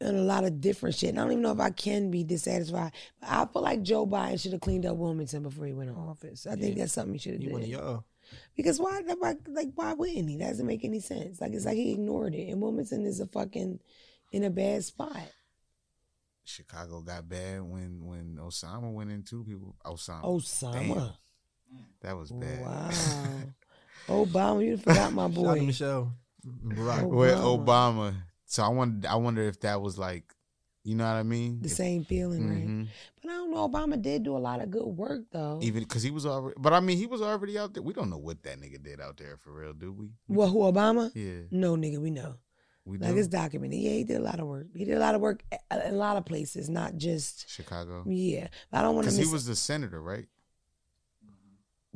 A: and a lot of different shit. And I don't even know if I can be dissatisfied. But I feel like Joe Biden should have cleaned up Wilmington before he went in office. I think that's something he should have
C: He
A: did.
C: one of y'all.
A: Because why, why, like, why wouldn't he? That doesn't make any sense. Like, it's like he ignored it. And Wilmington is a fucking in a bad spot.
B: Chicago got bad when when Osama went in too. People Osama.
A: Osama.
B: Damn, that was bad.
A: Wow. Obama, you forgot my
C: Shout out to
A: boy.
C: Michelle. Barack.
A: Oh,
B: With
A: Obama.
B: So I wonder I wonder if that was like, you know what I mean?
A: The
B: If-
A: same feeling, right?
B: mhm.
A: But I don't know. Obama did do a lot of good work, though.
B: Even because he was already, but I mean, he was already out there. We don't know what that nigga did out there for real, do we?
A: well, who Obama?
B: Yeah,
A: No, nigga, we know.
B: we
A: Like
B: do.
A: it's documented. Yeah, he did a lot of work. He did a lot of work in a lot of places, not just
B: Chicago
A: yeah. But I don't want to
B: because
A: miss.
B: he was the senator, right?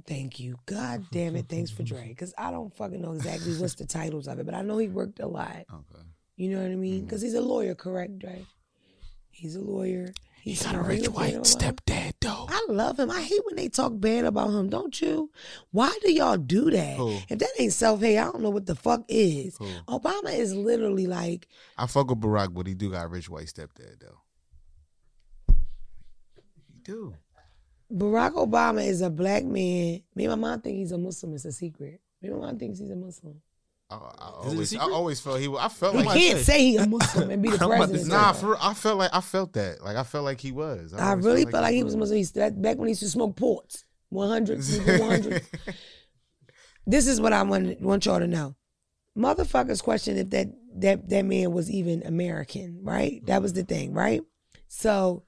A: Thank you. God damn it. Thanks for Dre. Because I don't fucking know exactly what's the titles of it, but I know he worked a lot.
B: Okay.
A: You know what I mean? Mm-hmm. Because he's a lawyer, correct, right? He's a lawyer.
B: He's
A: you
B: got a rich white
A: paying a lot.
B: stepdad though.
A: I love him. I hate when they talk bad about him, don't you? Why do y'all do that?
B: Who?
A: If that ain't self hate, I don't know what the fuck is.
B: Who?
A: Obama is literally like,
B: I fuck with Barack, but he do got a rich white stepdad though. He do.
A: Barack Obama is a black man. Me and my mom think he's a Muslim. It's a secret. Me and my mom thinks he's a Muslim.
B: I, I
C: Is it a
B: always, I always felt he. was- I felt
A: He
C: I'm
B: like
C: about
A: can't
C: say.
A: say he a Muslim and be the
C: I'm about to
A: president.
C: say.
B: Nah,
A: though.
B: for, I felt like I felt that. Like I felt like he was.
A: I
B: always
A: really felt like he was Muslim. He's that back when he used to smoke ports. 100, 100. this is what I want, want y'all to know. Motherfuckers question if that, that that man was even American, right? That was the thing, right? So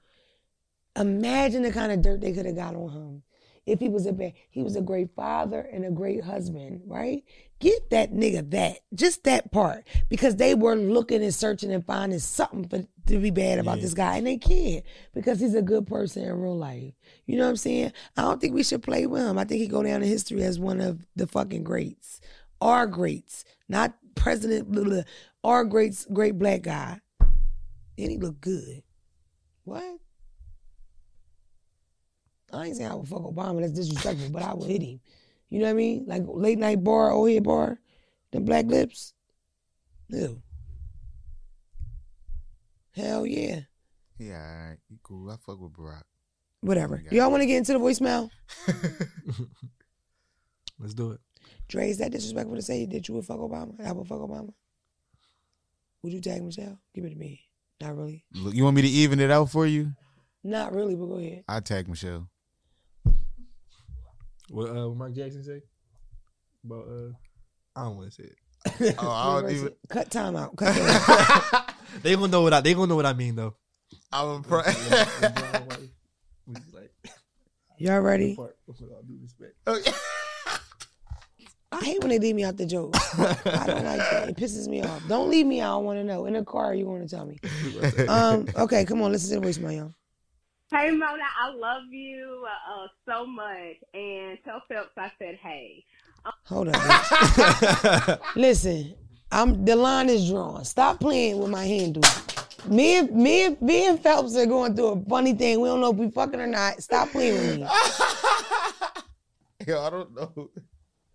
A: imagine the kind of dirt they could have got on him if he was a bad, he was a great father and a great husband, right? Give that nigga that, just that part, because they were looking and searching and finding something for, to be bad about
C: Yeah.
A: this guy, and they can't because he's a good person in real life. You know what I'm saying? I don't think we should play with him. I think he go down in history as one of the fucking greats, our greats, not president, blah, blah, our greats, great black guy, and he look good. What? I ain't saying I would fuck Obama. That's disrespectful, but I would hit him. You know what I mean? Like late night bar, old head bar, them black lips. Ew. Hell yeah.
B: Yeah, all right. He cool. I fuck with Barack.
A: Whatever. Do y'all want to get into the voicemail?
C: Let's do it.
A: Dre, is that disrespectful to say that you would fuck Obama? I would fuck Obama. Would you tag Michelle? Give it to me. Not really.
B: Look, you want me to even it out for you?
A: Not really, but go ahead.
B: I tag Michelle.
C: What uh, what Mark Jackson say about uh? I don't want to say it.
B: Oh, I don't even.
A: Cut time out. Cut that.
C: they gonna know what I. They gonna know what I mean though.
B: I'm pro-
C: Which is like
A: Y'all ready?
C: part with all due respect.
A: I hate when they leave me out the joke. I don't like that. It pisses me off. Don't leave me. I don't want to know. In the car, you want to tell me. Um. Okay, come on. Listen to the voicemail, y'all.
D: Hey Mona, I love you uh, so much, and tell Phelps I said hey.
A: Hold on. Listen, I'm the line is drawn. Stop playing with my handle. Me and me and me and Phelps are going through a funny thing. We don't know if we fucking or not. Stop playing with me.
B: Yo, I don't know.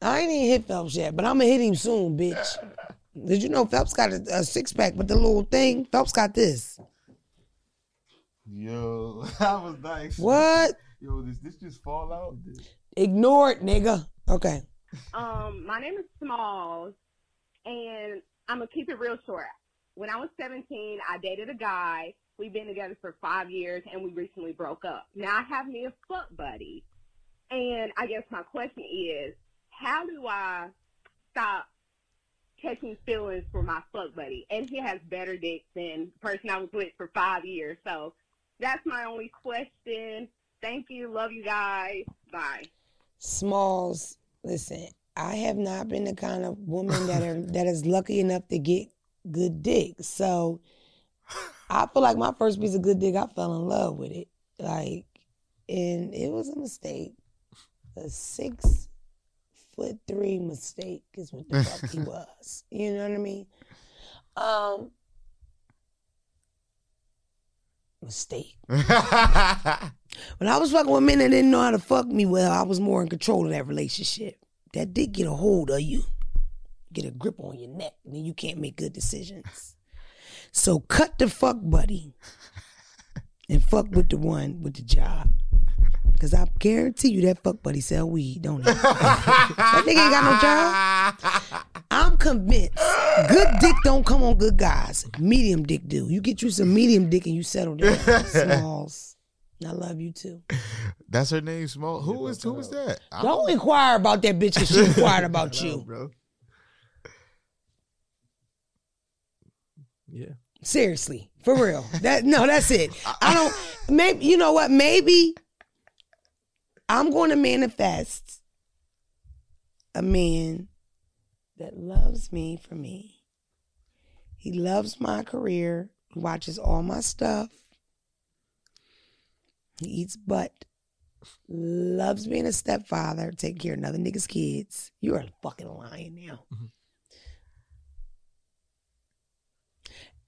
A: I ain't even hit Phelps yet, but I'm gonna hit him soon, bitch. Did you know Phelps got a, a six pack, but the little thing, Phelps got this.
B: Yo, I was nice.
A: What?
B: Yo, does this just fall out?
A: Ignore it, nigga. Okay.
D: Um, my name is Smalls, and I'm gonna keep it real short. When I was 17, I dated a guy. We've been together for five years, and we recently broke up. Now I have me a fuck buddy, and I guess my question is, how do I stop catching feelings for my fuck buddy? And he has better dick than the person I was with for five years. So that's my only question. Thank you. Love you guys. Bye.
A: Smalls, listen, I have not been the kind of woman that are that is lucky enough to get good dick. So I feel like my first piece of good dick, I fell in love with it. Like, and it was a mistake. A six foot three mistake is what the fuck he was. You know what I mean? Um mistake. When I was fucking with men that didn't know how to fuck me well, I was more in control of that relationship. That did get a hold of you, get a grip on your neck, and then you can't make good decisions. So cut the fuck buddy and fuck with the one with the job. Cause I guarantee you that fuck buddy sell weed, don't he? that nigga ain't got no job. I'm convinced good dick don't come on good guys. Medium dick do. You get you some medium dick and you settle down. Smalls. I love you too.
B: That's her name, Small. Who is who was that? I
A: Don't inquire about that bitch because she inquired about
C: Hello,
A: you.
C: bro. Yeah.
A: Seriously, for real. That no, that's it. I don't. Maybe you know what? Maybe I'm going to manifest a man that loves me for me. He loves my career. He watches all my stuff. He eats butt. loves being a stepfather, taking care of another nigga's kids. You are fucking lying now.
C: Mhm.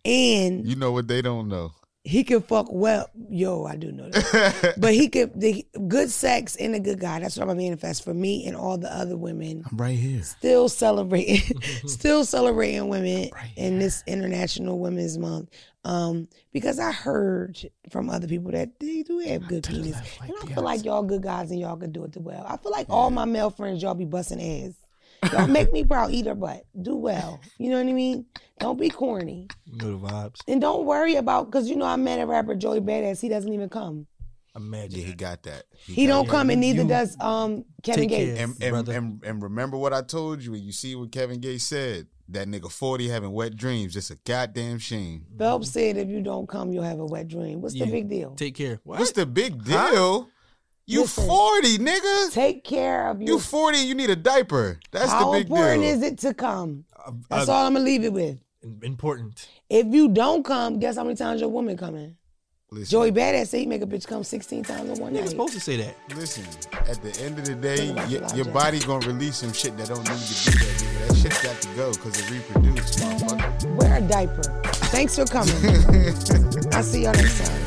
A: And
B: You know what they don't know.
A: He can fuck well. Yo, I do know that. but he could the good sex and a good guy. That's what I'm gonna manifest for me and all the other women.
B: I'm right here.
A: Still celebrating, still celebrating women
B: Right
A: in this International Women's Month. Um, because I heard from other people that they do have good penis.
B: like
A: And I feel like y'all good guys and y'all can do it too well. I feel like all my male friends, y'all be busting ass. Y'all make me proud, eat her butt. Do well. You know what I mean? Don't be corny.
C: You know the vibes.
A: And don't worry about because you know I met a rapper Joey Badass. He doesn't even come.
C: Imagine.
B: Yeah, he got that.
A: He
B: got
A: don't
B: that.
A: come, and neither
C: You
A: does um Kevin
C: take care.
A: Gates.
B: And and, and and remember what I told you. You see what Kevin Gates said. That nigga forty having wet dreams. It's a goddamn shame.
A: Phelps said if you don't come, you'll have a wet dream. What's
C: Yeah.
A: the big deal?
C: Take care. What?
B: What's the big
C: Huh?
B: Deal? You
A: Listen.
B: forty, nigga.
A: Take care of
B: You
A: your.
B: forty. You need a diaper. That's
A: How
B: the big
A: How
B: important
A: is it to come?
C: Uh,
A: That's
C: uh,
A: all I'm gonna leave it with.
C: Important.
A: If you don't come, guess how many times your woman coming?
B: Listen,
A: Joey Badass said he make a bitch come 16 times in one
C: Niggas
A: night.
C: supposed to say that.
B: Listen, at the end of the day,
A: Think
B: your,
A: your
B: your body gonna release some shit that don't need to be there, nigga. That shit got to go because it reproduced, motherfucker.
A: Wear a diaper. Thanks for coming. I'll see y'all next time.